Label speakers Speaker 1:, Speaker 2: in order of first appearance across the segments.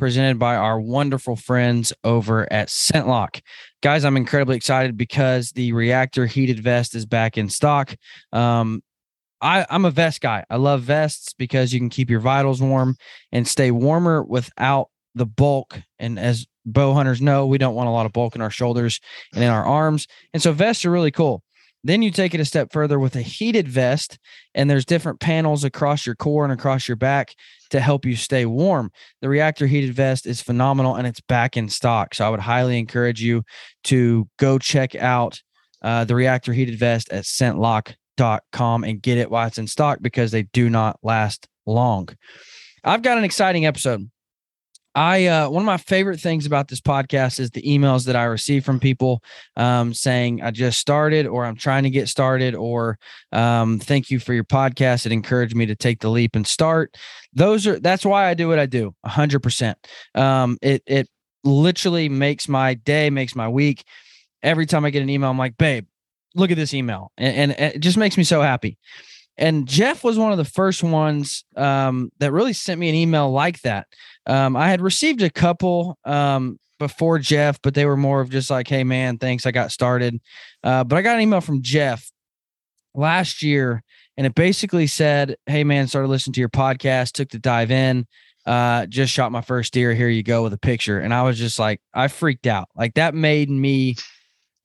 Speaker 1: presented by our wonderful friends over at ScentLok. Guys, I'm incredibly excited because the reactor heated vest is back in stock. Um, I, I'm a vest guy. I love vests because you can keep your vitals warm and stay warmer without the bulk. And as bow hunters know, we don't want a lot of bulk in our shoulders and in our arms. And so vests are really cool. Then you take it a step further with a heated vest, and there's different panels across your core and across your back to help you stay warm. The reactor heated vest is phenomenal and it's back in stock. So I would highly encourage you to go check out uh, the reactor heated vest at scentlok.com and get it while it's in stock because they do not last long. I've got an exciting episode. I uh, one of my favorite things about this podcast is the emails that I receive from people um, saying I just started or I'm trying to get started or um, thank you for your podcast. It encouraged me to take the leap and start. Those are that's why I do what I do. hundred um, percent. It it literally makes my day, makes my week. Every time I get an email, I'm like, babe, look at this email, and, and it just makes me so happy. And Jeff was one of the first ones um, that really sent me an email like that. Um, I had received a couple um, before Jeff, but they were more of just like, "Hey, man, thanks, I got started." Uh, but I got an email from Jeff last year, and it basically said, "Hey, man, started listening to your podcast, took the dive in." Uh, just shot my first deer. Here you go with a picture. And I was just like, I freaked out. Like that made me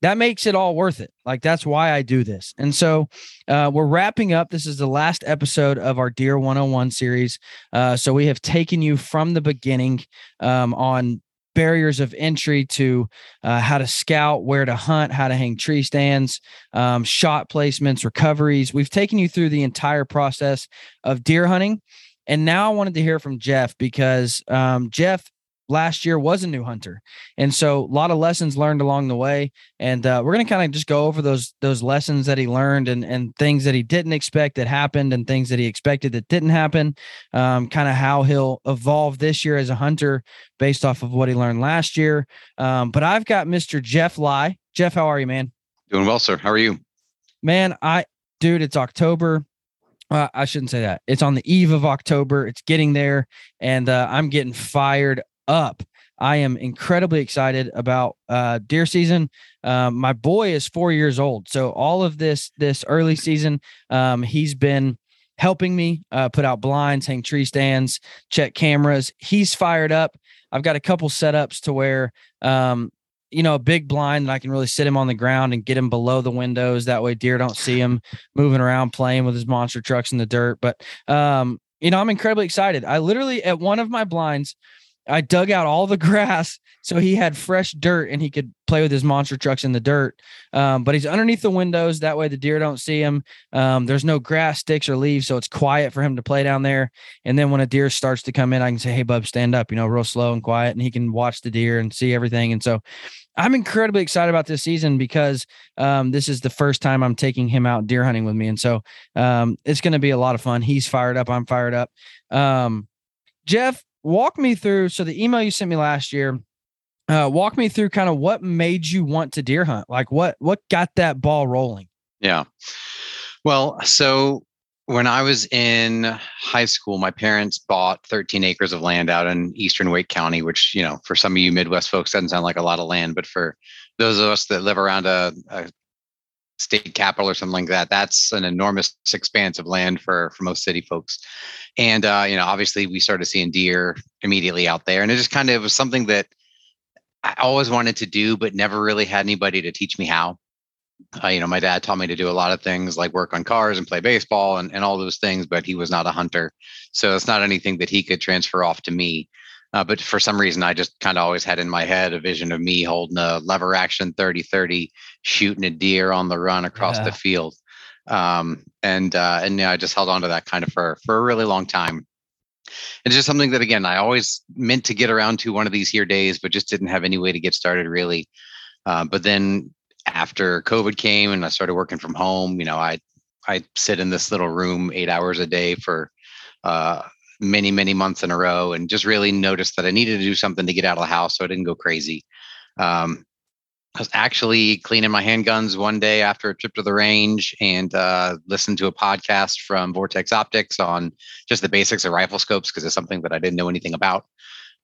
Speaker 1: that makes it all worth it. Like that's why I do this. And so uh, we're wrapping up. This is the last episode of our Deer 101 series. Uh, so we have taken you from the beginning um, on barriers of entry to uh, how to scout, where to hunt, how to hang tree stands, um, shot placements, recoveries. We've taken you through the entire process of deer hunting. And now I wanted to hear from Jeff because um, Jeff last year was a new hunter and so a lot of lessons learned along the way and uh, we're going to kind of just go over those those lessons that he learned and and things that he didn't expect that happened and things that he expected that didn't happen um, kind of how he'll evolve this year as a hunter based off of what he learned last year um, but i've got mr jeff Lye. jeff how are you man
Speaker 2: doing well sir how are you
Speaker 1: man i dude it's october uh, I shouldn't say that. It's on the eve of October. It's getting there, and uh, I'm getting fired up. I am incredibly excited about uh, deer season. Um, my boy is four years old, so all of this this early season, um, he's been helping me uh, put out blinds, hang tree stands, check cameras. He's fired up. I've got a couple setups to where um, you know, a big blind that I can really sit him on the ground and get him below the windows. That way deer don't see him moving around playing with his monster trucks in the dirt. But um, you know, I'm incredibly excited. I literally at one of my blinds, I dug out all the grass so he had fresh dirt and he could play with his monster trucks in the dirt. Um, but he's underneath the windows. That way the deer don't see him. Um, there's no grass, sticks, or leaves. So it's quiet for him to play down there. And then when a deer starts to come in, I can say, Hey, bub, stand up, you know, real slow and quiet. And he can watch the deer and see everything. And so I'm incredibly excited about this season because um, this is the first time I'm taking him out deer hunting with me. And so um, it's going to be a lot of fun. He's fired up. I'm fired up. Um, Jeff, walk me through. So the email you sent me last year, uh, walk me through kind of what made you want to deer hunt. Like what what got that ball rolling?
Speaker 2: Yeah. Well, so when I was in high school, my parents bought 13 acres of land out in eastern Wake County, which, you know, for some of you Midwest folks doesn't sound like a lot of land, but for those of us that live around a, a state capital or something like that, that's an enormous expanse of land for, for most city folks. And uh, you know, obviously, we started seeing deer immediately out there, and it just kind of was something that I always wanted to do, but never really had anybody to teach me how. Uh, you know, my dad taught me to do a lot of things like work on cars and play baseball and, and all those things, but he was not a hunter. So it's not anything that he could transfer off to me. Uh, but for some reason, I just kind of always had in my head a vision of me holding a lever action 30 30, shooting a deer on the run across yeah. the field. Um, and uh, and yeah, I just held on to that kind of for, for a really long time. It's just something that, again, I always meant to get around to one of these here days, but just didn't have any way to get started really. Uh, but then after COVID came and I started working from home, you know, I I sit in this little room eight hours a day for uh, many many months in a row, and just really noticed that I needed to do something to get out of the house so I didn't go crazy. Um, I was actually cleaning my handguns one day after a trip to the range and uh, listened to a podcast from Vortex Optics on just the basics of rifle scopes because it's something that I didn't know anything about.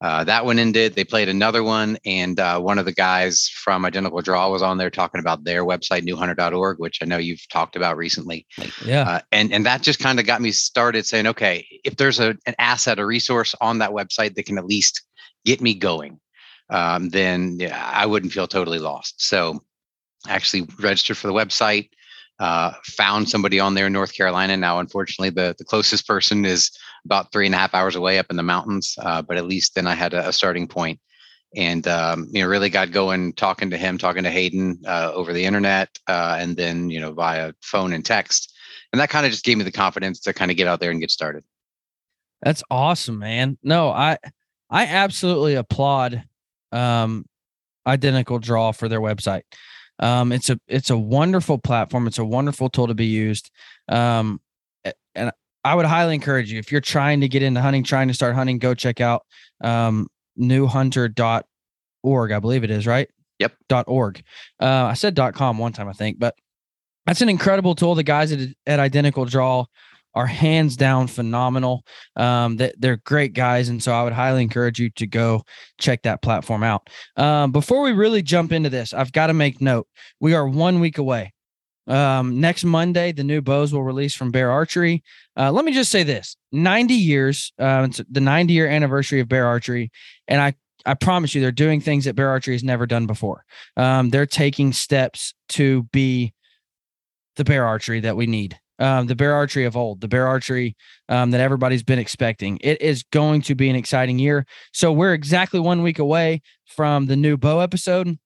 Speaker 2: Uh, that one ended. They played another one, and uh, one of the guys from Identical Draw was on there talking about their website, newhunter.org, which I know you've talked about recently.
Speaker 1: Yeah. Uh,
Speaker 2: and and that just kind of got me started saying, okay, if there's a, an asset, a resource on that website that can at least get me going, um, then yeah, I wouldn't feel totally lost. So, actually registered for the website. Uh, found somebody on there in North Carolina. Now, unfortunately, the, the closest person is about three and a half hours away up in the mountains. Uh, but at least then I had a, a starting point and um, you know really got going talking to him talking to hayden uh, over the internet uh, and then you know via phone and text and that kind of just gave me the confidence to kind of get out there and get started
Speaker 1: that's awesome man no i i absolutely applaud um identical draw for their website um, it's a it's a wonderful platform. It's a wonderful tool to be used. Um, and I would highly encourage you if you're trying to get into hunting, trying to start hunting, go check out um, newhunter.org. I believe it is right.
Speaker 2: Yep.
Speaker 1: Dot org. Uh, I said dot com one time, I think, but that's an incredible tool. The guys at, at Identical Draw are hands down phenomenal. Um, that they're great guys, and so I would highly encourage you to go check that platform out. Um, before we really jump into this, I've got to make note: we are one week away. Um, next Monday, the new bows will release from Bear Archery. Uh, let me just say this: 90 years. Uh, it's the 90 year anniversary of Bear Archery, and I I promise you, they're doing things that Bear Archery has never done before. Um, they're taking steps to be the bear archery that we need um, the bear archery of old, the bear archery um, that everybody's been expecting. It is going to be an exciting year. So we're exactly one week away from the new bow episode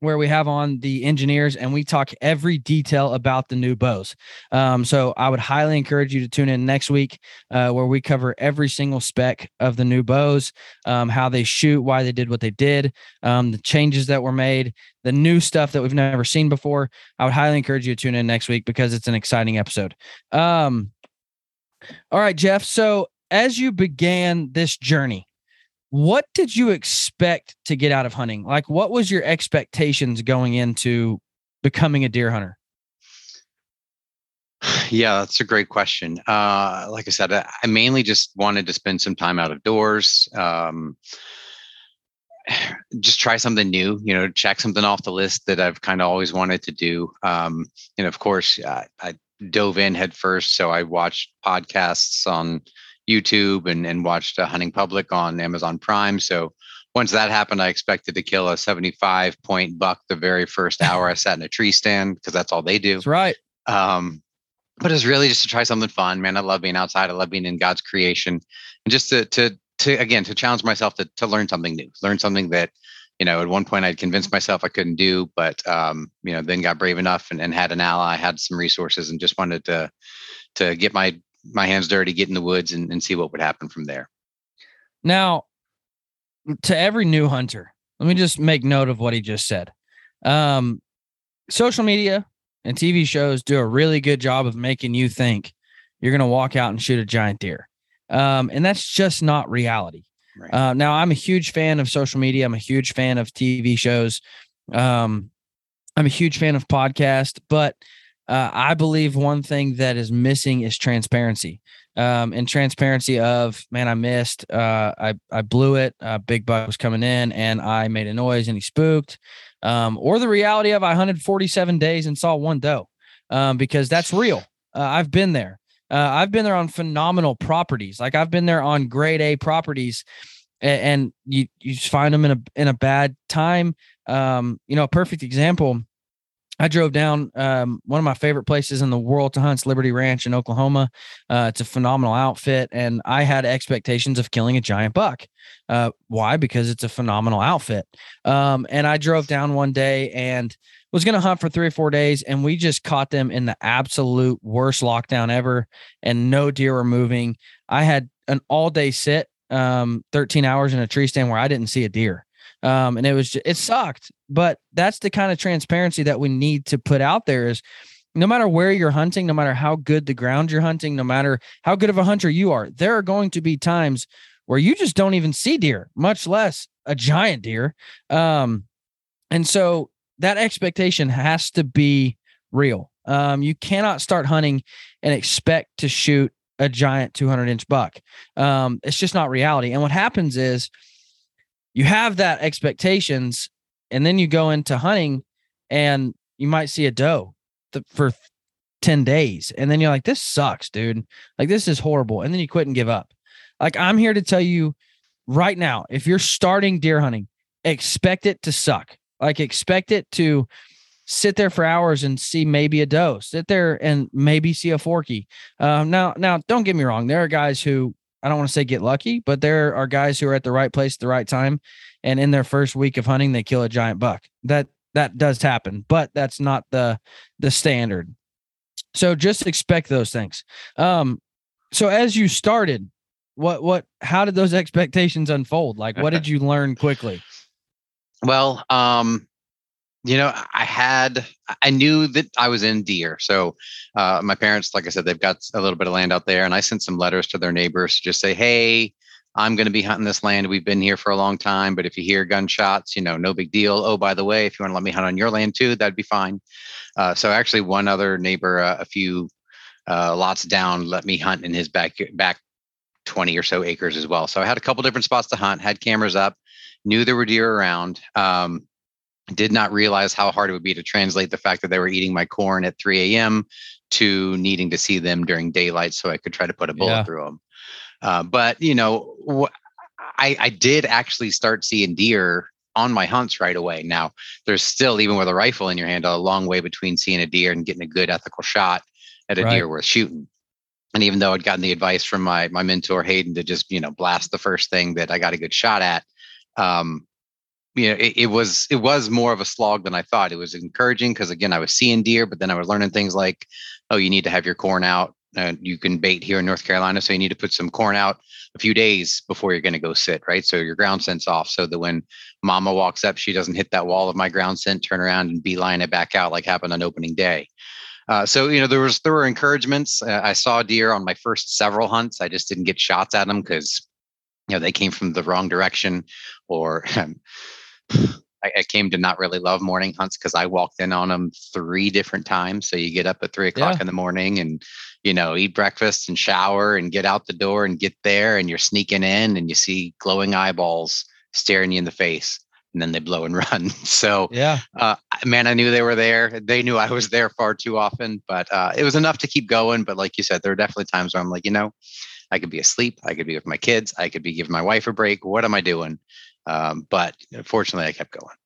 Speaker 1: where we have on the engineers and we talk every detail about the new bows. Um, so I would highly encourage you to tune in next week uh, where we cover every single spec of the new bows, um, how they shoot, why they did what they did, um, the changes that were made, the new stuff that we've never seen before. I would highly encourage you to tune in next week because it's an exciting episode. Um, all right, Jeff. So as you began this journey, what did you expect to get out of hunting? Like, what was your expectations going into becoming a deer hunter?
Speaker 2: Yeah, that's a great question. Uh, like I said, I mainly just wanted to spend some time out of doors, um, just try something new. You know, check something off the list that I've kind of always wanted to do. Um, and of course, I, I dove in head first, so I watched podcasts on YouTube and, and watched uh, Hunting Public on Amazon Prime. So once that happened, I expected to kill a 75 point buck the very first hour I sat in a tree stand because that's all they do.
Speaker 1: That's right.
Speaker 2: Um, but it's really just to try something fun, man. I love being outside. I love being in God's creation, and just to to to again to challenge myself to to learn something new, learn something that you know at one point I'd convinced myself I couldn't do, but um, you know then got brave enough and, and had an ally, had some resources, and just wanted to to get my my hands dirty, get in the woods and, and see what would happen from there.
Speaker 1: Now, to every new hunter, let me just make note of what he just said. Um, social media and TV shows do a really good job of making you think you're going to walk out and shoot a giant deer. Um, and that's just not reality. Right. Uh, now, I'm a huge fan of social media. I'm a huge fan of TV shows. Um, I'm a huge fan of podcast, but uh, I believe one thing that is missing is transparency. Um, and transparency of man, I missed, uh, I I blew it. Uh, big buck was coming in, and I made a noise, and he spooked. Um, or the reality of I hunted 47 days and saw one doe, um, because that's real. Uh, I've been there. Uh, I've been there on phenomenal properties. Like I've been there on grade A properties, and, and you you find them in a in a bad time. Um, you know, a perfect example. I drove down um, one of my favorite places in the world to hunt, Liberty Ranch in Oklahoma. Uh, it's a phenomenal outfit, and I had expectations of killing a giant buck. Uh, why? Because it's a phenomenal outfit. Um, and I drove down one day and was going to hunt for three or four days, and we just caught them in the absolute worst lockdown ever, and no deer were moving. I had an all day sit, um, 13 hours in a tree stand where I didn't see a deer. Um, and it was just, it sucked, but that's the kind of transparency that we need to put out there is no matter where you're hunting, no matter how good the ground you're hunting, no matter how good of a hunter you are, there are going to be times where you just don't even see deer, much less a giant deer. Um, and so that expectation has to be real. Um, you cannot start hunting and expect to shoot a giant 200 inch buck. Um, it's just not reality. And what happens is you have that expectations and then you go into hunting and you might see a doe th- for 10 days and then you're like this sucks dude. Like this is horrible and then you quit and give up. Like i'm here to tell you right now if you're starting deer hunting expect it to suck. Like expect it to sit there for hours and see maybe a doe sit there and maybe see a forky. Um, now now don't get me wrong there are guys who I don't want to say get lucky, but there are guys who are at the right place at the right time, and in their first week of hunting, they kill a giant buck. That that does happen, but that's not the the standard. So just expect those things. Um, so as you started, what what how did those expectations unfold? Like, what did you learn quickly?
Speaker 2: Well, um, you know, I had, I knew that I was in deer. So uh, my parents, like I said, they've got a little bit of land out there, and I sent some letters to their neighbors to just say, hey, I'm going to be hunting this land. We've been here for a long time, but if you hear gunshots, you know, no big deal. Oh, by the way, if you want to let me hunt on your land too, that'd be fine. Uh, so actually, one other neighbor, uh, a few uh, lots down, let me hunt in his back back 20 or so acres as well. So I had a couple different spots to hunt, had cameras up, knew there were deer around. Um, did not realize how hard it would be to translate the fact that they were eating my corn at 3 a.m. to needing to see them during daylight so I could try to put a bullet yeah. through them. Uh, but you know, wh- I, I did actually start seeing deer on my hunts right away. Now, there's still, even with a rifle in your hand, a long way between seeing a deer and getting a good ethical shot at a right. deer worth shooting. And even though I'd gotten the advice from my my mentor Hayden to just you know blast the first thing that I got a good shot at, um, you know, it, it, was it was more of a slog than I thought. It was encouraging because again, I was seeing deer, but then I was learning things like, oh, you need to have your corn out. Uh, you can bait here in North Carolina, so you need to put some corn out a few days before you're going to go sit, right? So your ground scent's off, so that when Mama walks up, she doesn't hit that wall of my ground scent, turn around and beeline it back out like happened on opening day. Uh, so you know there was there were encouragements. Uh, I saw deer on my first several hunts. I just didn't get shots at them because you know they came from the wrong direction or I, I, came to not really love morning hunts because I walked in on them three different times. So you get up at three o'clock yeah. in the morning and you know eat breakfast and shower and get out the door and get there and you're sneaking in and you see glowing eyeballs staring you in the face and then they blow and run. So
Speaker 1: yeah,
Speaker 2: uh, man, I knew they were there. They knew I was there far too often, but uh, it was enough to keep going. But like you said, there are definitely times where I'm like, you know, I could be asleep. I could be with my kids. I could be giving my wife a break. What am I doing? Um, but fortunately, I kept going.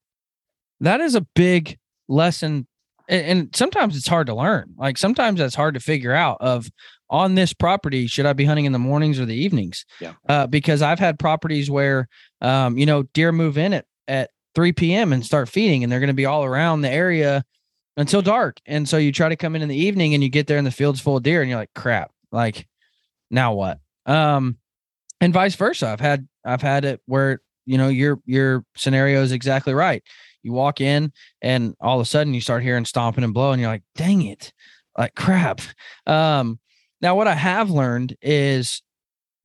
Speaker 1: That is a big lesson. And sometimes it's hard to learn. Like sometimes that's hard to figure out of on this property, should I be hunting in the mornings or the evenings?
Speaker 2: Yeah.
Speaker 1: Uh, because I've had properties where, um, you know, deer move in at, at 3 p.m. and start feeding, and they're going to be all around the area until dark. And so you try to come in in the evening and you get there and the field's full of deer and you're like, crap, like now what? Um, and vice versa. I've had, I've had it where you know your your scenario is exactly right. You walk in and all of a sudden you start hearing stomping and blowing you're like dang it like crap. Um now what i have learned is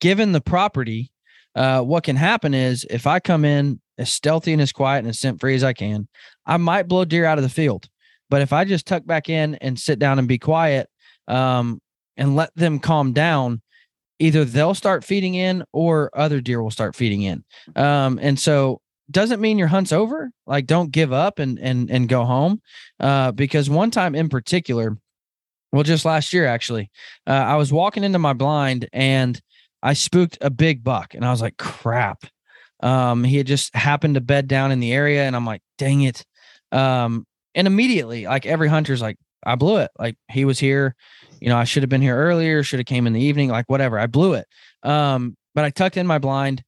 Speaker 1: given the property uh what can happen is if i come in as stealthy and as quiet and as scent free as i can i might blow deer out of the field. But if i just tuck back in and sit down and be quiet um and let them calm down either they'll start feeding in or other deer will start feeding in. Um, and so doesn't mean your hunt's over. Like don't give up and and and go home. Uh, because one time in particular, Well, just last year, actually, uh, I was walking into my blind and I spooked a big buck, and I was like, "Crap!" Um, he had just happened to bed down in the area, and I'm like, "Dang it!" Um, and immediately, like every hunter's like, "I blew it." Like he was here, you know, I should have been here earlier. Should have came in the evening. Like whatever, I blew it. Um, but I tucked in my blind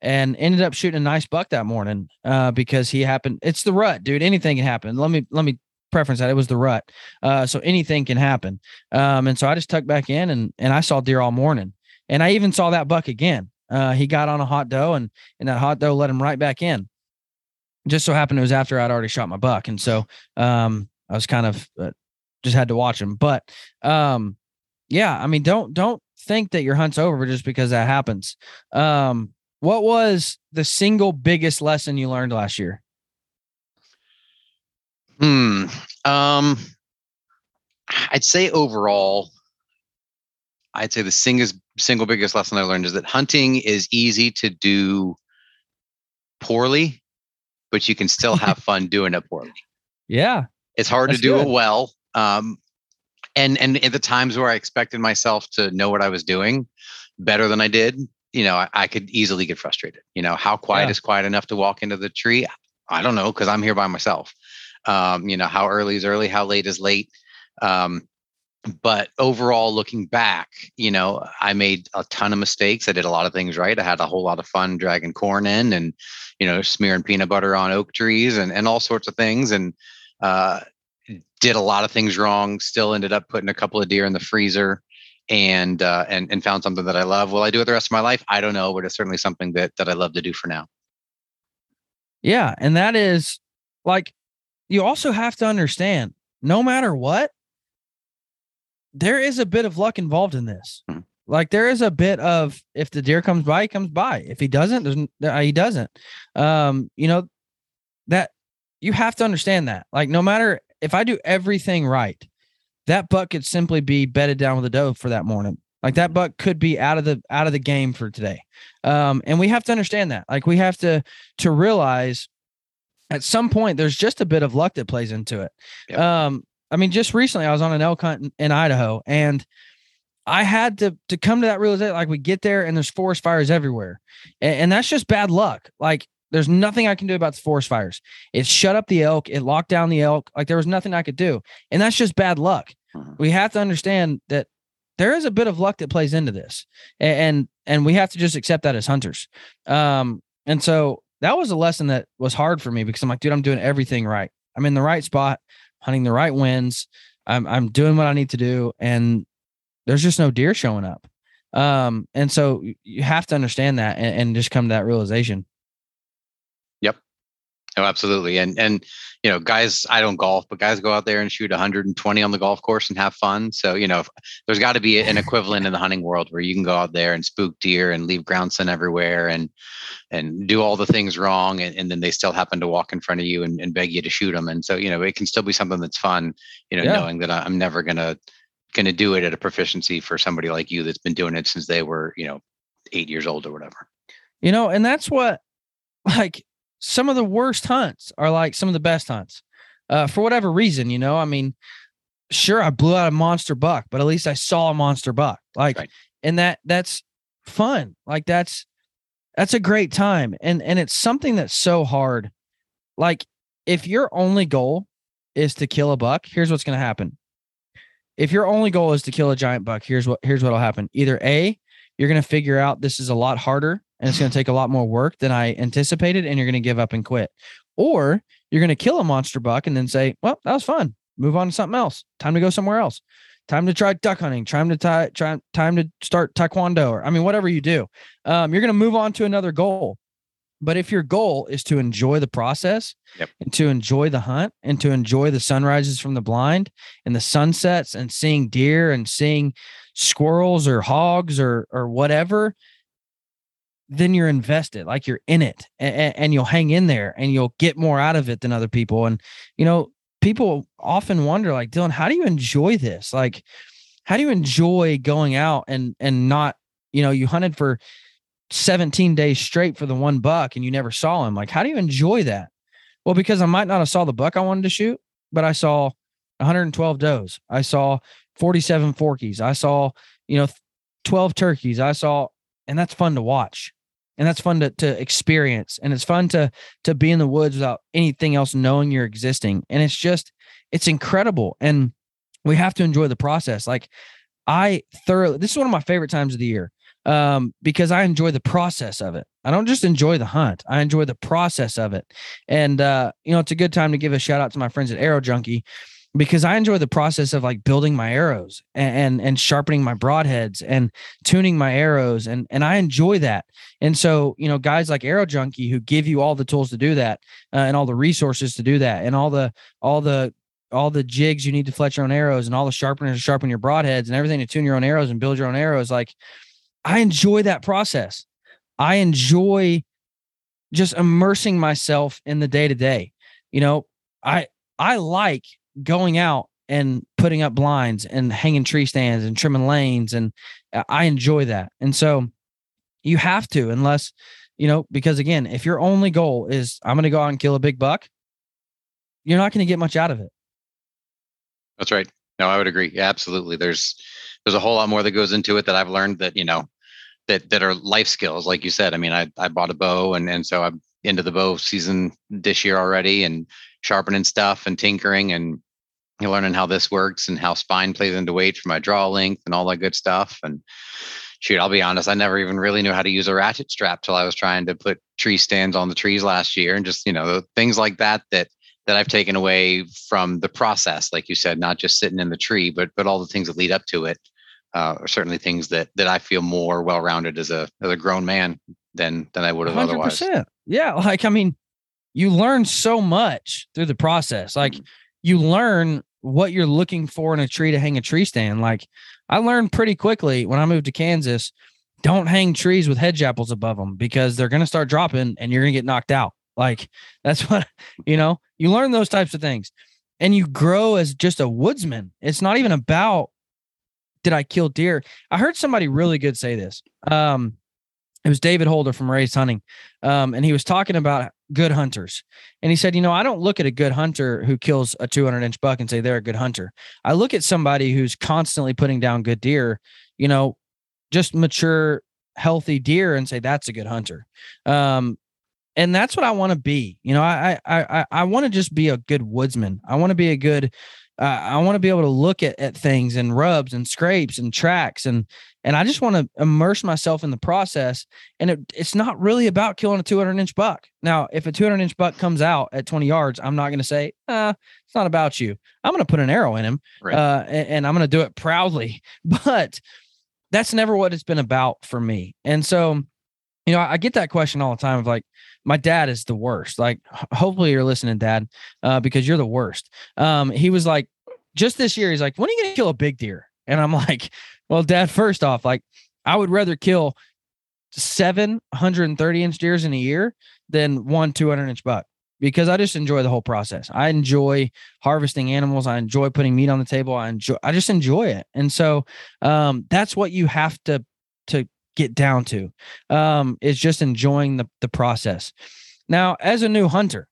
Speaker 1: and ended up shooting a nice buck that morning uh, because he happened. It's the rut, dude. Anything can happen. Let me let me preference that it was the rut, uh, so anything can happen. Um, and so I just tucked back in and and I saw deer all morning, and I even saw that buck again. Uh, he got on a hot doe and and that hot doe let him right back in. Just so happened it was after I'd already shot my buck, and so um, I was kind of uh, just had to watch him. But um, yeah, I mean, don't don't think that your hunt's over just because that happens. Um, what was the single biggest lesson you learned last year?
Speaker 2: Hmm. Um, I'd say overall, I'd say the single single biggest lesson I learned is that hunting is easy to do poorly, but you can still have fun doing it poorly.
Speaker 1: Yeah.
Speaker 2: It's hard to do
Speaker 1: good.
Speaker 2: it well. Um, and and at the times where I expected myself to know what I was doing better than I did, you know, I, I could easily get frustrated. You know, how quiet
Speaker 1: Yeah.
Speaker 2: is quiet enough to walk into the tree? I don't know because I'm here by myself. Um, you know, how early is early, how late is late. Um, but overall, looking back, you know, I made a ton of mistakes. I did a lot of things right. I had a whole lot of fun dragging corn in and, you know, smearing peanut butter on oak trees and, and all sorts of things. And uh, did a lot of things wrong. Still ended up putting a couple of deer in the freezer and uh, and and found something that I love. Will I do it the rest of my life? I don't know, but it's certainly something that that I love to do for now.
Speaker 1: Yeah. And that is like, you also have to understand no matter what, there is a bit of luck involved in this.
Speaker 2: Mhm.
Speaker 1: Like there is a bit of if the deer comes by, he comes by. If he doesn't, uh, he doesn't. Um, you know, that you have to understand that. Like no matter if I do everything right, that buck could simply be bedded down with a doe for that morning. Like that buck could be out of the out of the game for today. Um, and we have to understand that. Like we have to to realize at some point there's just a bit of luck that plays into it.
Speaker 2: Yep.
Speaker 1: Um, I mean, just recently I was on an elk hunt in, in Idaho and I had to to come to that realization. Like we get there and there's forest fires everywhere, and, and that's just bad luck. Like there's nothing I can do about the forest fires. It shut up the elk. It locked down the elk. Like there was nothing I could do, and that's just bad luck.
Speaker 2: Mhm.
Speaker 1: We have to understand that there is a bit of luck that plays into this, and and we have to just accept that as hunters. Um, and so that was a lesson that was hard for me because I'm like, dude, I'm doing everything right. I'm in the right spot, hunting the right winds. I'm I'm doing what I need to do, and there's just no deer showing up. Um, and so you have to understand that and, and just come to that realization.
Speaker 2: Oh, absolutely. And and you know, guys, I don't golf, but guys go out there and shoot 120 on the golf course and have fun. So you know, there's got to be an equivalent in the hunting world where you can go out there and spook deer and leave ground scent everywhere and and do all the things wrong, and, and then they still happen to walk in front of you and, and beg you to shoot them. And so you know, it can still be something that's fun. You know,
Speaker 1: Yeah.
Speaker 2: knowing that I- I'm never gonna gonna do it at a proficiency for somebody like you that's been doing it since they were you know eight years old or whatever.
Speaker 1: You know, and that's what like some of the worst hunts are like some of the best hunts. Uh, for whatever reason, you know, I mean, sure, I blew out a monster buck, but at least I saw a monster buck. Like,
Speaker 2: Right.
Speaker 1: and that that's fun. Like that's that's a great time. And and it's something that's so hard. Like, if your only goal is to kill a buck, here's what's gonna happen. If your only goal is to kill a giant buck, here's what here's what'll happen. Either A, you're gonna figure out this is a lot harder and it's going to take a lot more work than I anticipated, and you're going to give up and quit. Or you're going to kill a monster buck and then say, "Well, that was fun. Move on to something else. Time to go somewhere else. Time to try duck hunting. Time to try, try time to start taekwondo, or I mean, whatever you do. Um, you're going to move on to another goal. But if your goal is to enjoy the process
Speaker 2: Yep.
Speaker 1: and to enjoy the hunt and to enjoy the sunrises from the blind and the sunsets and seeing deer and seeing squirrels or hogs or or whatever, then you're invested, like you're in it, and, and you'll hang in there, and you'll get more out of it than other people. And you know, people often wonder, like Dylan, how do you enjoy this? Like, how do you enjoy going out and and not, you know, you hunted for 17 days straight for the one buck and you never saw him. Like, how do you enjoy that? Well, because I might not have saw the buck I wanted to shoot, but I saw 112 does. I saw 47 forkies. I saw, you know, 12 turkeys. I saw, and that's fun to watch. And that's fun to, to experience. And it's fun to to be in the woods without anything else knowing you're existing. And it's just, it's incredible. And we have to enjoy the process. Like I thoroughly this is one of my favorite times of the year um, because I enjoy the process of it. I don't just enjoy the hunt; I enjoy the process of it. And uh, you know, it's a good time to give a shout out to my friends at Arrow Junkie because I enjoy the process of like building my arrows and, and and, sharpening my broadheads and tuning my arrows and and I enjoy that. And so, you know, guys like Arrow Junkie who give you all the tools to do that uh, and all the resources to do that and all the all the all the jigs you need to fletch your own arrows and all the sharpeners to sharpen your broadheads and everything to tune your own arrows and build your own arrows. Like I enjoy that process. I enjoy just immersing myself in the day to day. You know, I I like going out and putting up blinds and hanging tree stands and trimming lanes and I enjoy that. And so you have to unless you know because again, if your only goal is I'm going to go out and kill a big buck, you're not going to get much out of it.
Speaker 2: That's right. No, I would agree. Yeah, absolutely. There's there's a whole lot more that goes into it that I've learned that, you know, that that are life skills, like you said. I mean, I I bought a bow and and so I'm into the bow season this year already and sharpening stuff and tinkering and you know, learning how this works and how spine plays into weight for my draw length and all that good stuff. And shoot, I'll be honest, I never even really knew how to use a ratchet strap till I was trying to put tree stands on the trees last year and just, you know, things like that that that I've taken away from the process, like you said, not just sitting in the tree, but but all the things that lead up to it uh, are certainly things that that I feel more well rounded as a as a grown man than than I would have 100%. otherwise.
Speaker 1: Yeah, like I mean, you learn so much through the process. Like mm-hmm. You learn what you're looking for in a tree to hang a tree stand. Like I learned pretty quickly when I moved to Kansas, don't hang trees with hedge apples above them because they're going to start dropping and you're going to get knocked out. Like that's what you know, you learn those types of things and you grow as just a woodsman. It's not even about did I kill deer? I heard somebody really good say this. Um, it was David Holder from Raised Hunting. Um, and he was talking about good hunters. And he said, you know, I don't look at a good hunter who kills a 200 inch buck and say they're a good hunter. I look at somebody who's constantly putting down good deer, you know, just mature, healthy deer and say that's a good hunter. Um, and that's what I want to be. You know, I I I, I want to just be a good woodsman. I want to be a good. Uh, I want to be able to look at, at things and rubs and scrapes and tracks and and I just want to immerse myself in the process. And it, it's not really about killing a 200 inch buck. Now, if a 200 inch buck comes out at 20 yards, I'm not going to say, uh, it's not about you. I'm going to put an arrow in him, right. uh, and, and I'm going to do it proudly. But that's never what it's been about for me. And so, you know, I get that question all the time of like, my dad is the worst. Like, hopefully you're listening, dad, uh, because you're the worst. Um, he was like, just this year, he's like, when are you going to kill a big deer? And I'm like, well, dad, first off, like, I would rather kill 730 inch deers in a year than one 200 inch buck because I just enjoy the whole process. I enjoy harvesting animals. I enjoy putting meat on the table. I enjoy, I just enjoy it. And so, um, that's what you have to, to get down to um, is just enjoying the, the process. Now, as a new hunter,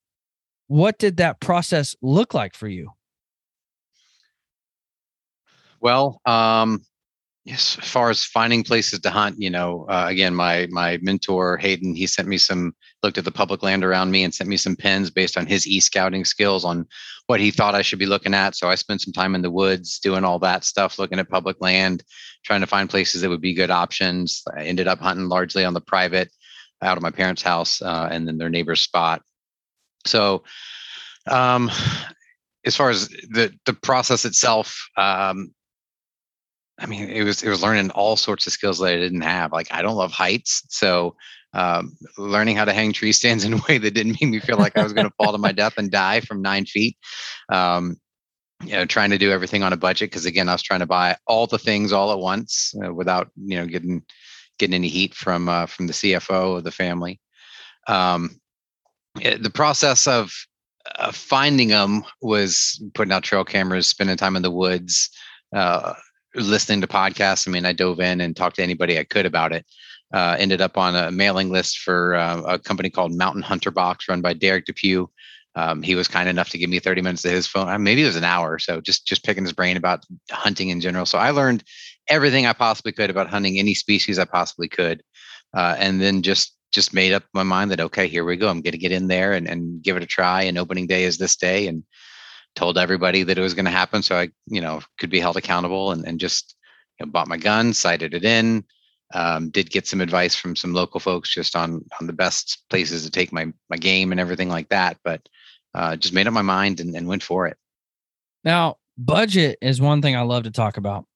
Speaker 1: what did that process look like for you?
Speaker 2: Well, um, yes, as far as finding places to hunt, you know, uh, again, my my mentor Hayden, he sent me some looked at the public land around me and sent me some pins based on his e scouting skills on what he thought I should be looking at. So I spent some time in the woods doing all that stuff, looking at public land, trying to find places that would be good options. I ended up hunting largely on the private out of my parents' house uh, and then their neighbor's spot. So, um, as far as the the process itself, um, I mean, it was it was learning all sorts of skills that I didn't have. Like I don't love heights, so um, learning how to hang tree stands in a way that didn't make me feel like I was going to fall to my death and die from nine feet. Um, you know, trying to do everything on a budget because again, I was trying to buy all the things all at once uh, without you know getting getting any heat from uh, from the CFO of the family. Um, it, eh, the process of uh, finding them was putting out trail cameras, spending time in the woods, uh, listening to podcasts. I mean, I dove in and talked to anybody I could about it. Uh, ended up on a mailing list for uh, a company called Mountain Hunter Box, run by Derek Depew um, he was kind enough to give me 30 minutes of his phone. Uh, maybe it was an hour or so, just just picking his brain about hunting in general. So I learned everything I possibly could about hunting any species I possibly could, uh, and then just just made up my mind that okay, here we go. I'm going to get in there and, and give it a try. And opening day is this day, and told everybody that it was going to happen, so I you know could be held accountable, and and just you know, bought my gun, sighted it in. Um, did get some advice from some local folks just on on the best places to take my my game and everything like that. But uh, just made up my mind and, and went for it.
Speaker 1: Now, budget is one thing I love to talk about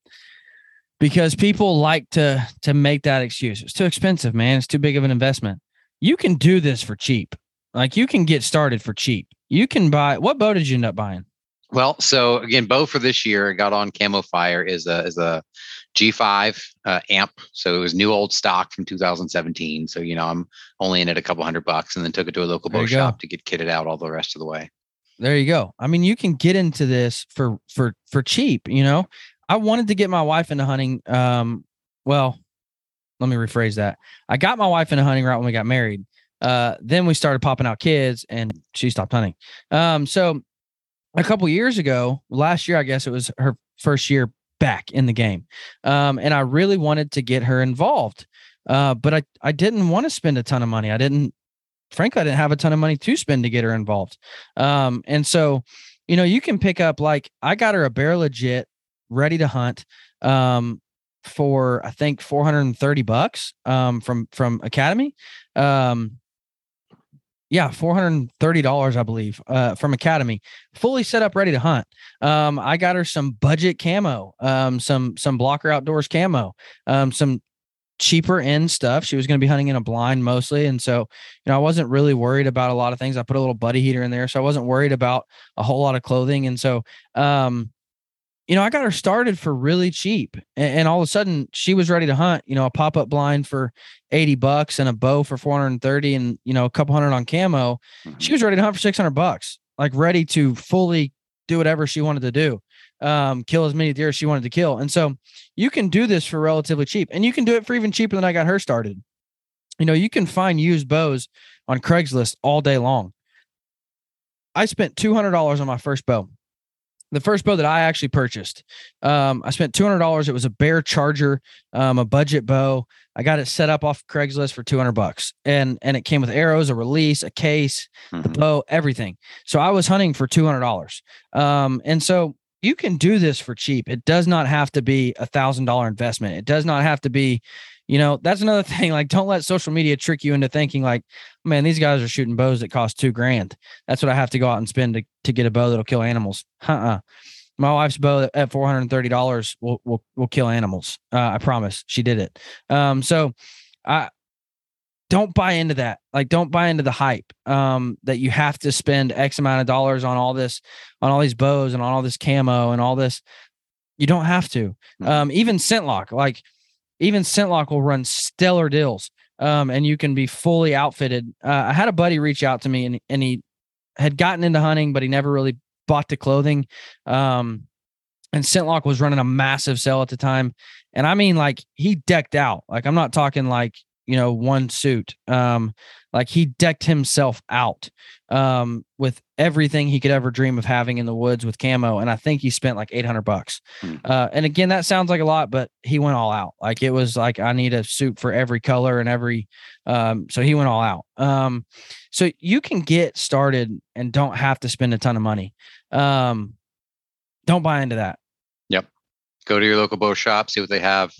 Speaker 1: because people like to to make that excuse. It's too expensive, man. It's too big of an investment. You can do this for cheap. Like you can get started for cheap. You can buy what bow did you end up buying?
Speaker 2: Well, so again, bow for this year got on CamoFire is a is a G5 uh, amp. So it was new old stock from 2017. So, you know, I'm only in it a couple hundred bucks and then took it to a local bow shop go. to get kitted out all the rest of the way.
Speaker 1: There you go. I mean, you can get into this for, for, for cheap, you know, I wanted to get my wife into hunting. Um, well, let me rephrase that. I got my wife into hunting right when we got married. Uh, then we started popping out kids and she stopped hunting. Um, so a couple years ago, last year, I guess it was her first year back in the game. Um, and I really wanted to get her involved. Uh, but I, I didn't want to spend a ton of money. I didn't, frankly, I didn't have a ton of money to spend to get her involved. Um, and so, you know, you can pick up like I got her a bear legit ready to hunt um, for I think 430 bucks um, from from Academy. Um, yeah, four hundred thirty dollars, I believe, uh, from Academy, fully set up, ready to hunt. Um, I got her some budget camo, um, some some blocker outdoors camo, um, some cheaper end stuff. She was going to be hunting in a blind mostly, and so you know I wasn't really worried about a lot of things. I put a little buddy heater in there, so I wasn't worried about a whole lot of clothing, and so um, you know, I got her started for really cheap. And, and, all of a sudden she was ready to hunt, you know, a pop up blind for 80 bucks and a bow for 430 and, you know, a couple hundred on camo. Mm-hmm. She was ready to hunt for 600 bucks, like ready to fully do whatever she wanted to do, um, kill as many deer as she wanted to kill. And so you can do this for relatively cheap and you can do it for even cheaper than I got her started. You know, you can find used bows on Craigslist all day long. I spent $200 on my first bow the first bow that I actually purchased. Um, I spent two hundred dollars. It was a Bear Charger, um, a budget bow. I got it set up off Craigslist for two hundred bucks, and and it came with arrows, a release, a case, mm-hmm. the bow, everything. So I was hunting for two hundred dollars. Um, and so you can do this for cheap. It does not have to be a thousand dollar investment. It does not have to be you know that's another thing like don't let social media trick you into thinking like man these guys are shooting bows that cost two grand. That's what i have to go out and spend to, to get a bow that'll kill animals. Uh-uh. My wife's bow at $430 will will, will kill animals. Uh, i promise. She did it. Um so i don't buy into that. Like don't buy into the hype um that you have to spend x amount of dollars on all this on all these bows and on all this camo and all this. You don't have to. Mm-hmm. um even ScentLok like even ScentLok will run stellar deals. Um, and you can be fully outfitted. Uh, I had a buddy reach out to me and, and he had gotten into hunting, but he never really bought the clothing. Um, and ScentLok was running a massive sale at the time. And I mean, like he decked out. Like I'm not talking like you know one suit um like he decked himself out um with everything he could ever dream of having in the woods with camo and i think he spent like 800 bucks. Mm. uh and again that sounds like a lot but he went all out. Like it was like i need a suit for every color and every um so he went all out. Um so you can get started and don't have to spend a ton of money. Um don't buy into that.
Speaker 2: Yep. Go to your local bow shop see what they have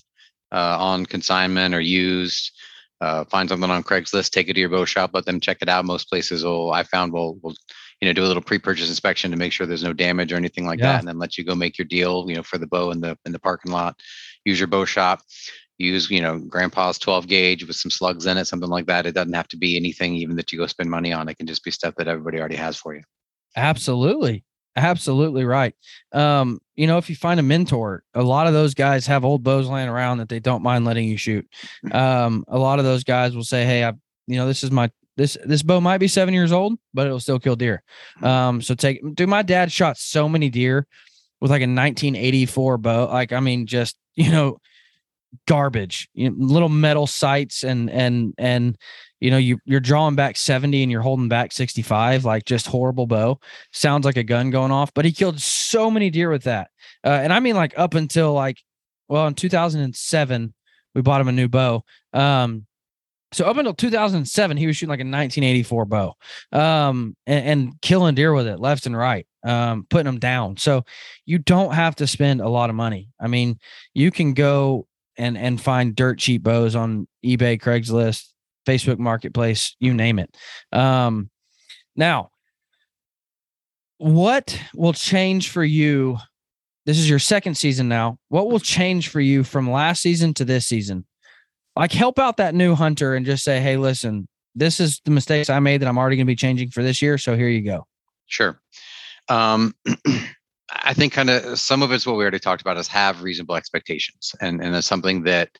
Speaker 2: uh, on consignment or used uh, find something on Craigslist, take it to your bow shop, let them check it out. Most places will, I found, will will you know do a little pre-purchase inspection to make sure there's no damage or anything like yeah. that, and then let you go make your deal, you know, for the bow in the in the parking lot. Use your bow shop. Use you know grandpa's 12 gauge with some slugs in it, something like that. It doesn't have to be anything even that you go spend money on. It can just be stuff that everybody already has for you.
Speaker 1: Absolutely. Absolutely right. Um, you know, if you find a mentor, a lot of those guys have old bows laying around that they don't mind letting you shoot. Um, a lot of those guys will say, Hey, I, you know, this is my, this, this bow might be seven years old, but it'll still kill deer. Um, so take, dude, my dad shot so many deer with like a 1984 bow. Like, I mean, just, you know, garbage, you know, little metal sights and, and, and, you know you you're drawing back 70 and you're holding back 65 like just horrible bow. Sounds like a gun going off but he killed so many deer with that. Uh, and i mean like up until like well in 2007 we bought him a new bow. Um so up until 2007 he was shooting like a 1984 bow um and, and killing deer with it left and right um putting them down. So you don't have to spend a lot of money. I mean you can go and and find dirt cheap bows on ebay craigslist Facebook Marketplace, you name it. Um, now, what will change for you? This is your second season now. What will change for you from last season to this season? Like, help out that new hunter and just say, hey, listen, this is the mistakes I made that I'm already going to be changing for this year. So here you go.
Speaker 2: Sure. Um, I think kind of some of it's what we already talked about is have reasonable expectations. And, and it's something that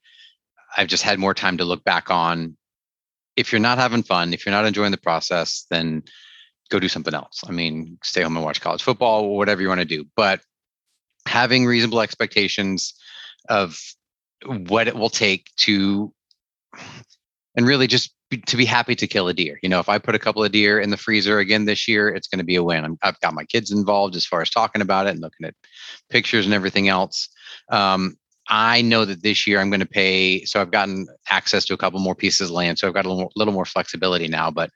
Speaker 2: I've just had more time to look back on if you're not having fun, if you're not enjoying the process, then go do something else. I mean, stay home and watch college football or whatever you want to do. But having reasonable expectations of what it will take to and really just be, to be happy to kill a deer. You know, if I put a couple of deer in the freezer again this year, it's going to be a win. i have got my kids involved as far as talking about it and looking at pictures and everything else. Um, I know that this year I'm going to pay. So I've gotten access to a couple more pieces of land. So I've got a little more, little more flexibility now, but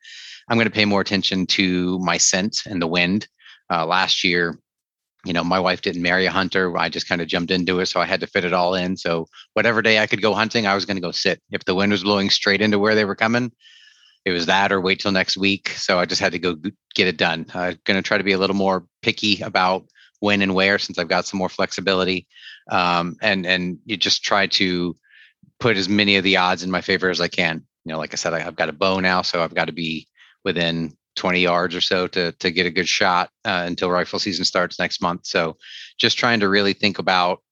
Speaker 2: I'm going to pay more attention to my scent and the wind. Uh, last year, you know, my wife didn't marry a hunter. I just kind of jumped into it. So I had to fit it all in. So whatever day I could go hunting, I was going to go sit. If the wind was blowing straight into where they were coming, it was that or wait till next week. So I just had to go get it done. I'm going to try to be a little more picky about when and where since I've got some more flexibility um, and and you just try to put as many of the odds in my favor as I can. You know, like I said, I, have got a bow now, so I've got to be within 20 yards or so to to get a good shot uh, until rifle season starts next month. So, just trying to really think about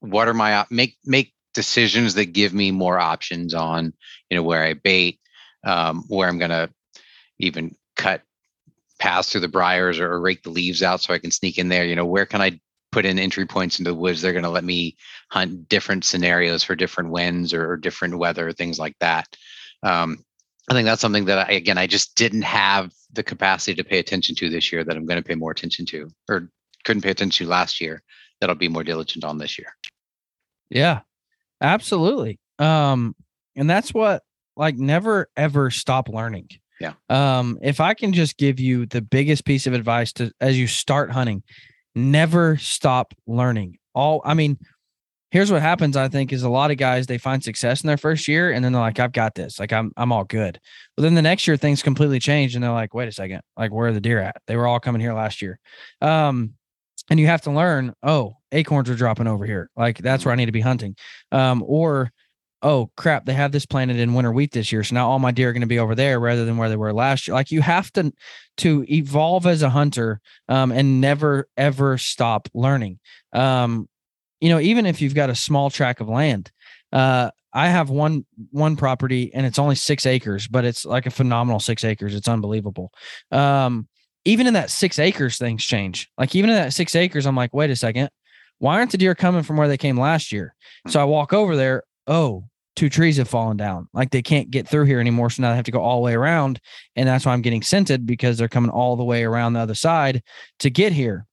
Speaker 2: what are my make make decisions that give me more options on you know where I bait, um, where I'm gonna even cut paths through the briars or, or rake the leaves out so I can sneak in there. You know, where can I put in entry points into the woods, they're going to let me hunt different scenarios for different winds or, different weather, things like that. Um, I think that's something that I, again, I just didn't have the capacity to pay attention to this year that I'm going to pay more attention to or couldn't pay attention to last year that I'll be more diligent on this year.
Speaker 1: Yeah, absolutely. Um, and that's what like never ever stop learning.
Speaker 2: Yeah.
Speaker 1: Um, if I can just give you the biggest piece of advice to as you start hunting, never stop learning. All I mean, here's what happens, I think, is a lot of guys they find success in their first year and then they're like, I've got this. Like I'm I'm all good. But then the next year things completely change and they're like, wait a second, like where are the deer at? They were all coming here last year. Um, and you have to learn, oh, acorns are dropping over here. Like that's where I need to be hunting. Um, or oh crap, they have this planted in winter wheat this year. So now all my deer are going to be over there rather than where they were last year. Like you have to to evolve as a hunter um, and never ever stop learning. Um, you know, even if you've got a small tract of land, uh, I have one one property and it's only six acres, but it's like a phenomenal six acres. It's unbelievable. Um, even in that six acres, things change. Like even in that six acres, I'm like, wait a second, why aren't the deer coming from where they came last year? So I walk over there. Oh, two trees have fallen down. Like they can't get through here anymore. So now they have to go all the way around. And that's why I'm getting scented because they're coming all the way around the other side to get here.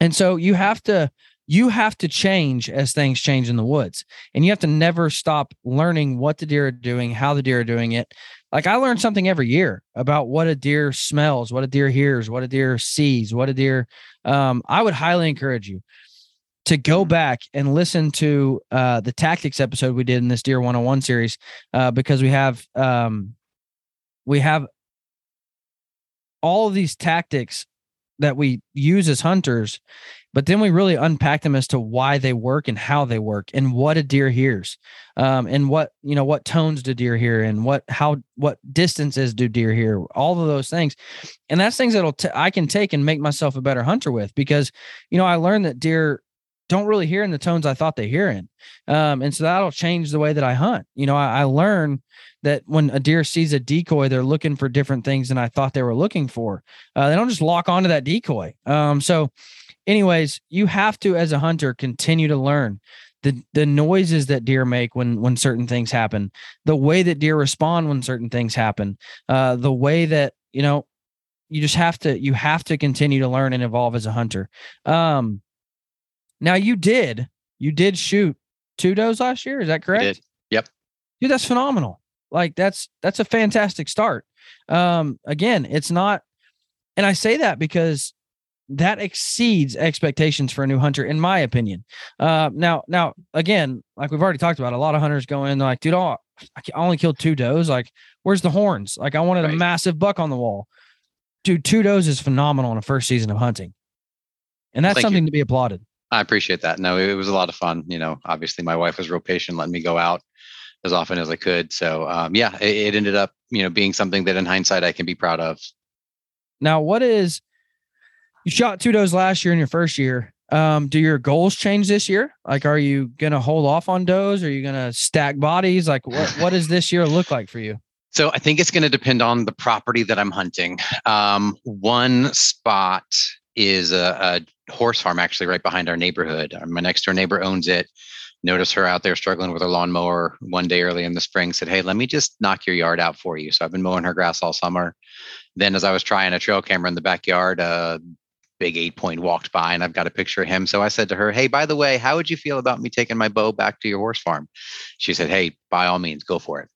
Speaker 1: And so you have to you have to change as things change in the woods. And you have to never stop learning what the deer are doing, how the deer are doing it. Like I learn something every year about what a deer smells, what a deer hears, what a deer sees, what a deer um, I would highly encourage you to go mm-hmm. back and listen to uh, the tactics episode we did in this Deer 101 series uh, because we have um, we have all of these tactics that we use as hunters, but then we really unpack them as to why they work and how they work and what a deer hears, um, and what you know what tones do deer hear and what how what distances do deer hear, all of those things, and that's things that'll t- I can take and make myself a better hunter with because you know I learned that deer don't really hear in the tones I thought they hear in. Um, and so that'll change the way that I hunt. You know, I, I, learn that when a deer sees a decoy, they're looking for different things than I thought they were looking for. Uh, they don't just lock onto that decoy. Um, so, anyways, you have to, as a hunter, continue to learn. the the noises that deer make when when certain things happen, the way that deer respond when certain things happen, uh, the way that you know you just have to you have to continue to learn and evolve as a hunter. Um, now you did you did shoot two does last year, is that correct?
Speaker 2: Yep.
Speaker 1: Dude, that's phenomenal. Like that's that's a fantastic start. Um, again, it's not, and I say that because that exceeds expectations for a new hunter, in my opinion. Uh, now, now again, like we've already talked about, a lot of hunters go in like, dude, oh, I only killed two does. Like, where's the horns? Like, I wanted right. a massive buck on the wall. Dude, two does is phenomenal in a first season of hunting, and that's Thank something you. to be applauded.
Speaker 2: I appreciate that. No, it was a lot of fun. You know, obviously my wife was real patient, letting me go out as often as I could. So um, yeah, it, it, ended up, you know, being something that in hindsight I can be proud of.
Speaker 1: Now, what is you shot two does last year in your first year? Um, do your goals change this year? Like, are you gonna hold off on does? Are you gonna stack bodies? Like, what what does this year look like for you?
Speaker 2: So I think it's going to depend on the property that I'm hunting. Um, one spot is a, a, horse farm actually right behind our neighborhood. Uh, my next door neighbor owns it. Noticed her out there struggling with her lawnmower one day early in the spring. Said, "Hey, let me just knock your yard out for you." So I've been mowing her grass all summer. Then, as I was trying a trail camera in the backyard, a big eight point walked by, and I've got a picture of him. So I said to her, "Hey, by the way, how would you feel about me taking my bow back to your horse farm?" She said, "Hey, by all means, go for it."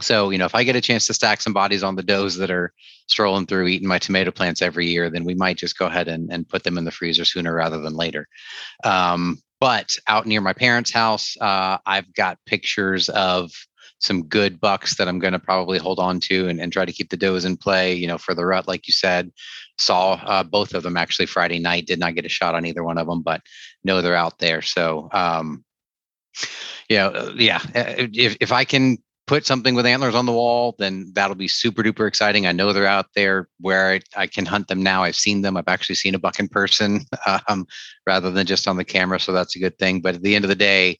Speaker 2: So, you know, if I get a chance to stack some bodies on the does that are strolling through eating my tomato plants every year, then we might just go ahead and, and put them in the freezer sooner rather than later. Um, but out near my parents' house, uh, I've got pictures of some good bucks that I'm going to probably hold on to and, and try to keep the does in play, you know, for the rut, like you said. Saw uh, both of them actually Friday night, did not get a shot on either one of them, but know they're out there. So, um, you know, yeah, if, if I can put something with antlers on the wall, then that'll be super duper exciting. I know they're out there where I, I can hunt them now. I've seen them. I've actually seen a buck in person um, rather than just on the camera. So that's a good thing. But at the end of the day,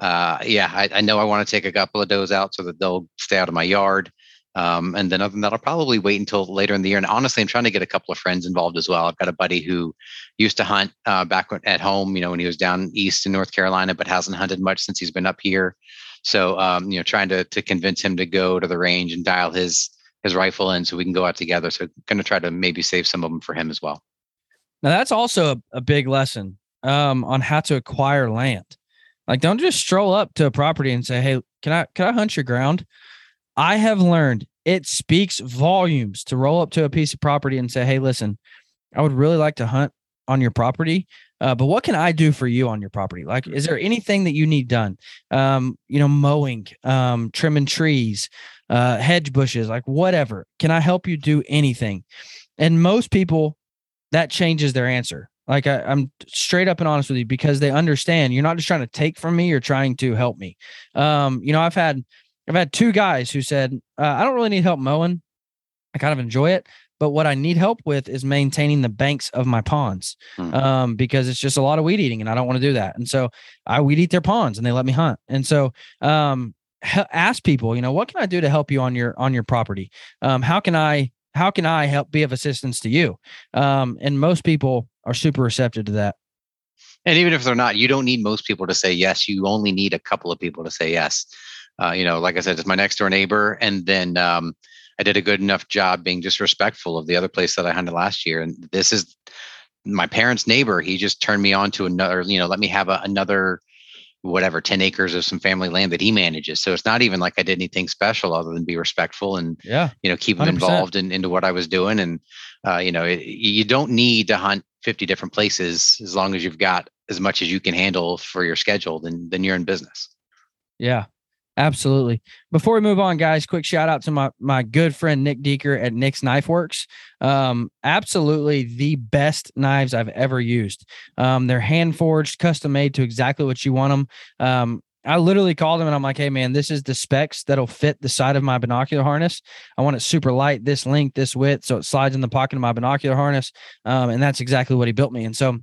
Speaker 2: uh, yeah, I, I, know I want to take a couple of does out so that they'll stay out of my yard. Um, and then other than that, I'll probably wait until later in the year. And honestly, I'm trying to get a couple of friends involved as well. I've got a buddy who used to hunt uh, back at home, you know, when he was down east in North Carolina, but hasn't hunted much since he's been up here. So um, you know, trying to to convince him to go to the range and dial his his rifle in so we can go out together. So going to try to maybe save some of them for him as well.
Speaker 1: Now that's also a, a big lesson um, on how to acquire land. Like, don't just stroll up to a property and say, "Hey, can I can I hunt your ground?" I have learned it speaks volumes to roll up to a piece of property and say, "Hey, listen, I would really like to hunt on your property. Uh, but what can I do for you on your property? Like, is there anything that you need done? Um, you know, mowing, um, trimming trees, uh, hedge bushes, like whatever. Can I help you do anything? And most people, that changes their answer. Like I, am straight up and honest with you because they understand you're not just trying to take from me, you're trying to help me. Um, you know, I've had I've had two guys who said, uh, I don't really need help mowing. I kind of enjoy it, but what I need help with is maintaining the banks of my ponds mm-hmm. um, because it's just a lot of weed eating and I don't want to do that. And so I weed eat their ponds and they let me hunt. And so um, ask people, you know, what can I do to help you on your on your property? Um, how can I how can I help be of assistance to you? Um, and most people are super receptive to that.
Speaker 2: And even if they're not, you don't need most people to say yes. You only need a couple of people to say yes. Uh, you know, like I said, it's my next door neighbor, and then um, I did a good enough job being just respectful of the other place that I hunted last year. And this is my parents' neighbor. He just turned me on to another, you know, let me have a, another whatever 10 acres of some family land that he manages. So it's not even like I did anything special other than be respectful and,
Speaker 1: yeah,
Speaker 2: you know, keep him 100%. involved in, into what I was doing. And, uh, you know, it, you don't need to hunt 50 different places as long as you've got as much as you can handle for your schedule, then, then you're in business.
Speaker 1: Yeah. Absolutely. Before we move on, guys, quick shout out to my my good friend Nick Deeker at Nick's Knife Works. Um, absolutely the best knives I've ever used. Um, they're hand forged, custom made to exactly what you want them. Um, I literally called him and I'm like, hey man, this is the specs that'll fit the side of my binocular harness. I want it super light, this length, this width, so it slides in the pocket of my binocular harness. Um, and that's exactly what he built me. And so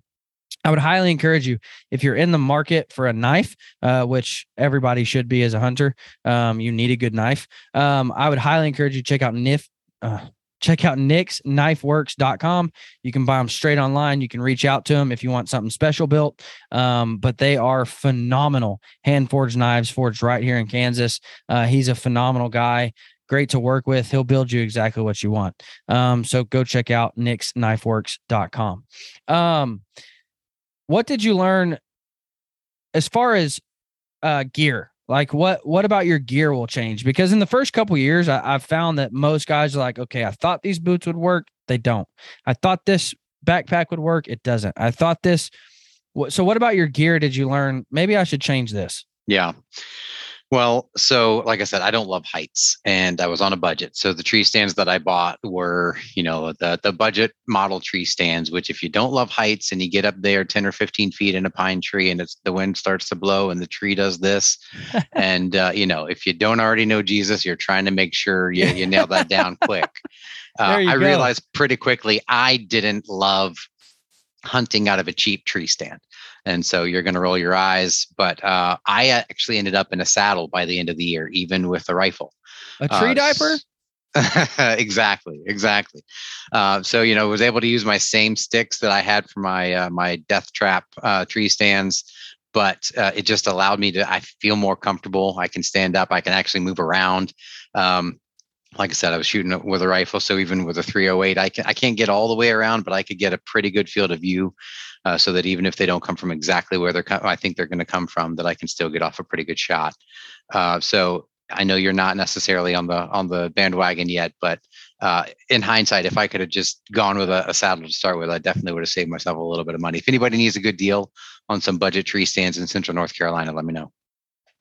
Speaker 1: I would highly encourage you if you're in the market for a knife, uh, which everybody should be as a hunter. Um, you need a good knife. Um, I would highly encourage you to check out NIF. Uh, check out nicksknifeworks.com. You can buy them straight online. You can reach out to them if you want something special built. Um, but they are phenomenal hand forged knives, forged right here in Kansas. Uh, he's a phenomenal guy. Great to work with. He'll build you exactly what you want. Um, so go check out nicksknifeworks.com. Um, what did you learn as far as uh, gear? Like what what about your gear will change? Because in the first couple years, I, I've found that most guys are like, okay, I thought these boots would work, they don't. I thought this backpack would work, it doesn't. I thought this. So what about your gear? Did you learn? Maybe I should change this.
Speaker 2: Yeah. Well, so like I said, I don't love heights and I was on a budget. So the tree stands that I bought were, you know, the the budget model tree stands, which if you don't love heights and you get up there 10 or 15 feet in a pine tree and it's the wind starts to blow and the tree does this. and uh, you know, if you don't already know Jesus, you're trying to make sure you, you nail that down quick. Uh, I go. realized pretty quickly I didn't love hunting out of a cheap tree stand and so you're going to roll your eyes. But uh, I actually ended up in a saddle by the end of the year, even with the rifle.
Speaker 1: A tree uh, diaper.
Speaker 2: exactly, exactly. Uh, so you know, was able to use my same sticks that I had for my uh, my death trap uh, tree stands, but uh, it just allowed me to. I feel more comfortable. I can stand up. I can actually move around. Um, like I said, I was shooting with a rifle, so even with a 308, I can I can't get all the way around, but I could get a pretty good field of view uh, so that even if they don't come from exactly where they're, co- I think they're going to come from, that I can still get off a pretty good shot. Uh, so I know you're not necessarily on the on the bandwagon yet, but uh, in hindsight, if I could have just gone with a, a, saddle to start with, I definitely would have saved myself a little bit of money. If anybody needs a good deal on some budget tree stands in Central North Carolina, let me know.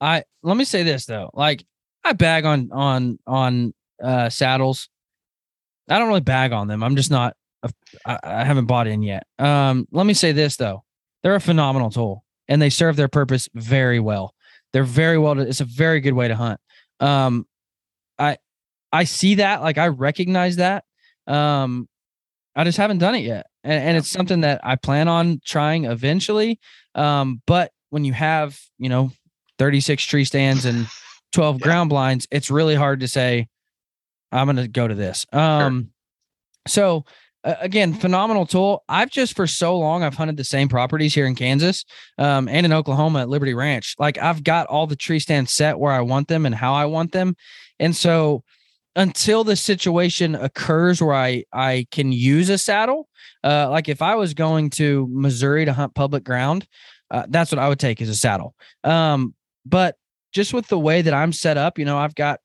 Speaker 1: I let me say this though, like I bag on on on uh, saddles. I don't really bag on them. I'm just not I, I haven't bought in yet. Um, let me say this though, they're a phenomenal tool and they serve their purpose very well. They're very well. To, it's a very good way to hunt. Um, I I see that, like I recognize that. Um, I just haven't done it yet, and, and it's something that I plan on trying eventually. Um, but when you have you know 36 tree stands and 12 yeah. ground blinds, it's really hard to say I'm going to go to this. Um, sure. so again, phenomenal tool. I've just for so long I've hunted the same properties here in Kansas um, and in Oklahoma at Liberty Ranch. Like I've got all the tree stands set where I want them and how I want them, and so until the situation occurs where I I can use a saddle, uh, like if I was going to Missouri to hunt public ground, uh, that's what I would take as a saddle. Um, but just with the way that I'm set up, you know, I've got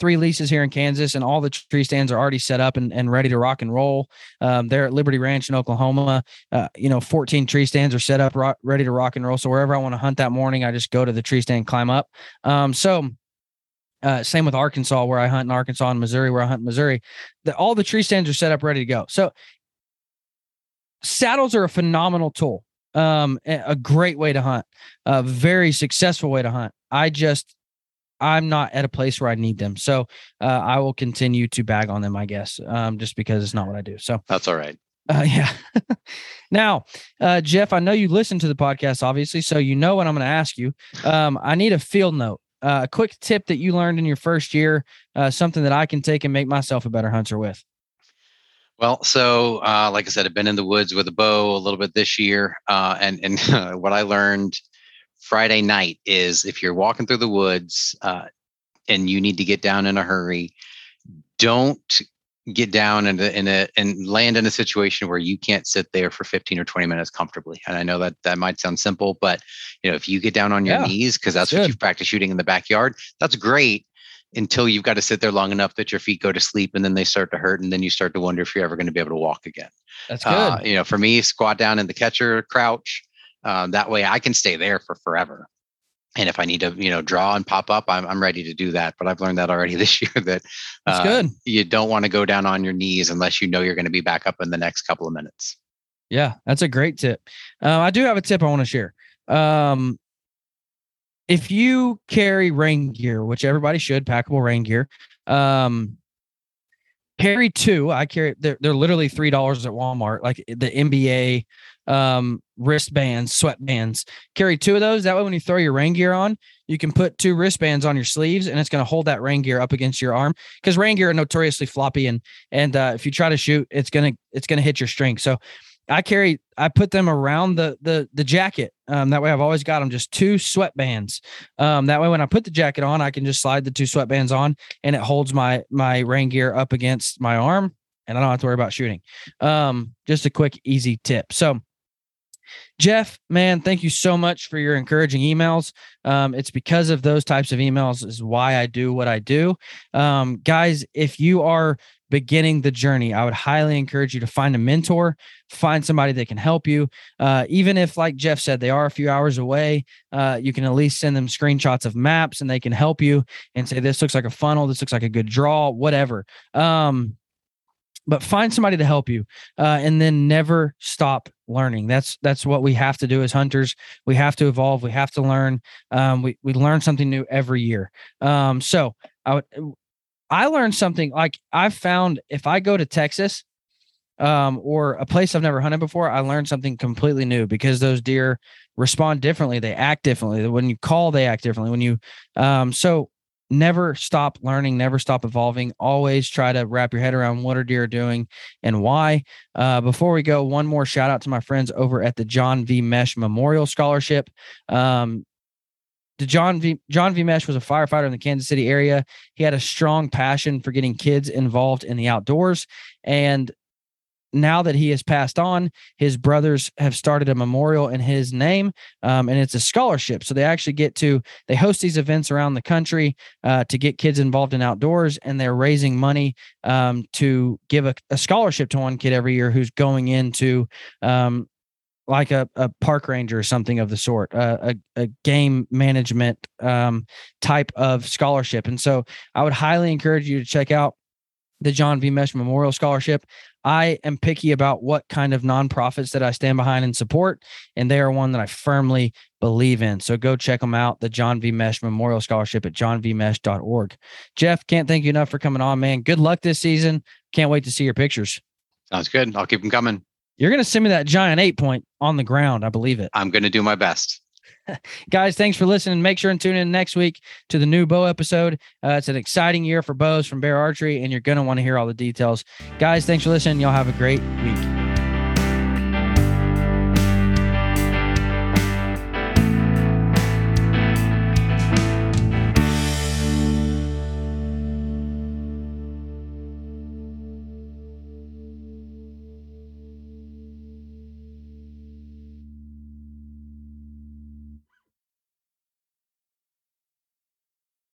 Speaker 1: three leases here in Kansas, and all the tree stands are already set up and, and ready to rock and roll. Um, they're at Liberty Ranch in Oklahoma. Uh, you know, 14 tree stands are set up, ready to rock and roll. So wherever I want to hunt that morning, I just go to the tree stand, climb up. Um, so uh, same with Arkansas, where I hunt in Arkansas and Missouri, where I hunt in Missouri. The, all the tree stands are set up, ready to go. So saddles are a phenomenal tool. Um, a great way to hunt, a very successful way to hunt. I just I'm not at a place where I need them. So uh, I will continue to bag on them, I guess, um, just because it's not what I do. So
Speaker 2: that's all right.
Speaker 1: Uh, yeah. now, uh, Jeff, I know you listen to the podcast, obviously, so you know what I'm going to ask you. Um, I need a field note, uh, a quick tip that you learned in your first year, uh, something that I can take and make myself a better hunter with.
Speaker 2: Well, so uh, like I said, I've been in the woods with a bow a little bit this year, uh, and and what I learned Friday night is if you're walking through the woods uh, and you need to get down in a hurry, don't get down in a, in a and land in a situation where you can't sit there for 15 or 20 minutes comfortably. And I know that that might sound simple, but you know if you get down on your yeah, knees because that's, that's what you've practiced shooting in the backyard, that's great until you've got to sit there long enough that your feet go to sleep and then they start to hurt and then you start to wonder if you're ever going to be able to walk again.
Speaker 1: That's good. Uh,
Speaker 2: you know, for me, squat down in the catcher crouch um, that way I can stay there for forever. And if I need to, you know, draw and pop up, I'm, I'm ready to do that. But I've learned that already this year that
Speaker 1: uh, good.
Speaker 2: you don't want to go down on your knees unless you know you're going to be back up in the next couple of minutes.
Speaker 1: Yeah, that's a great tip. Uh, I do have a tip I want to share. Um, if you carry rain gear, which everybody should, packable rain gear, um, carry two. I carry they're, they're literally three dollars at Walmart, like the NBA um, wristbands, sweatbands. Carry two of those. That way, when you throw your rain gear on, you can put two wristbands on your sleeves, and it's going to hold that rain gear up against your arm because rain gear are notoriously floppy, and and uh, if you try to shoot, it's gonna it's gonna hit your string. So I carry I put them around the the the jacket. Um, that way I've always got them just two sweatbands. Um, that way when I put the jacket on, I can just slide the two sweatbands on and it holds my my rain gear up against my arm and I don't have to worry about shooting. Um, just a quick easy tip. So Jeff, man, thank you so much for your encouraging emails. Um, it's because of those types of emails is why I do what I do. Um, guys, if you are beginning the journey, I would highly encourage you to find a mentor, find somebody that can help you. Uh, even if, like Jeff said, they are a few hours away, uh, you can at least send them screenshots of maps and they can help you and say, this looks like a funnel, this looks like a good draw, whatever. Um, but find somebody to help you uh, and then never stop learning that's that's what we have to do as hunters we have to evolve we have to learn um, we, we learn something new every year um, so i would I learned something like I've found if I go to Texas um, or a place I've never hunted before, I learned something completely new because those deer respond differently. They act differently. When you call, they act differently. When you, um, so never stop learning, never stop evolving. Always try to wrap your head around what are deer doing and why. Uh, before we go, one more shout out to my friends over at the John V. Mesh Memorial Scholarship. Um, John V. John V. Mesh was a firefighter in the Kansas City area. He had a strong passion for getting kids involved in the outdoors. And now that he has passed on, his brothers have started a memorial in his name, um, and it's a scholarship. So they actually get to they host these events around the country uh, to get kids involved in outdoors, and they're raising money um, to give a, a, scholarship to one kid every year who's going into um, like a, a park ranger or something of the sort, uh, a, a game management um, type of scholarship. And so I would highly encourage you to check out the John V. Mesh Memorial Scholarship. I am picky about what kind of nonprofits that I stand behind and support, and they are one that I firmly believe in. So go check them out, the John V. Mesh Memorial Scholarship at johnvmesh.org. Jeff, can't thank you enough for coming on, man. Good luck this season. Can't wait to see your pictures.
Speaker 2: Sounds good. I'll keep them coming.
Speaker 1: You're going to send me that giant eight point on the ground. I believe it.
Speaker 2: I'm going to do my best.
Speaker 1: Guys, thanks for listening. Make sure and tune in next week to the new bow episode. Uh, it's an exciting year for bows from Bear Archery, and you're going to want to hear all the details. Guys, thanks for listening. Y'all have a great week.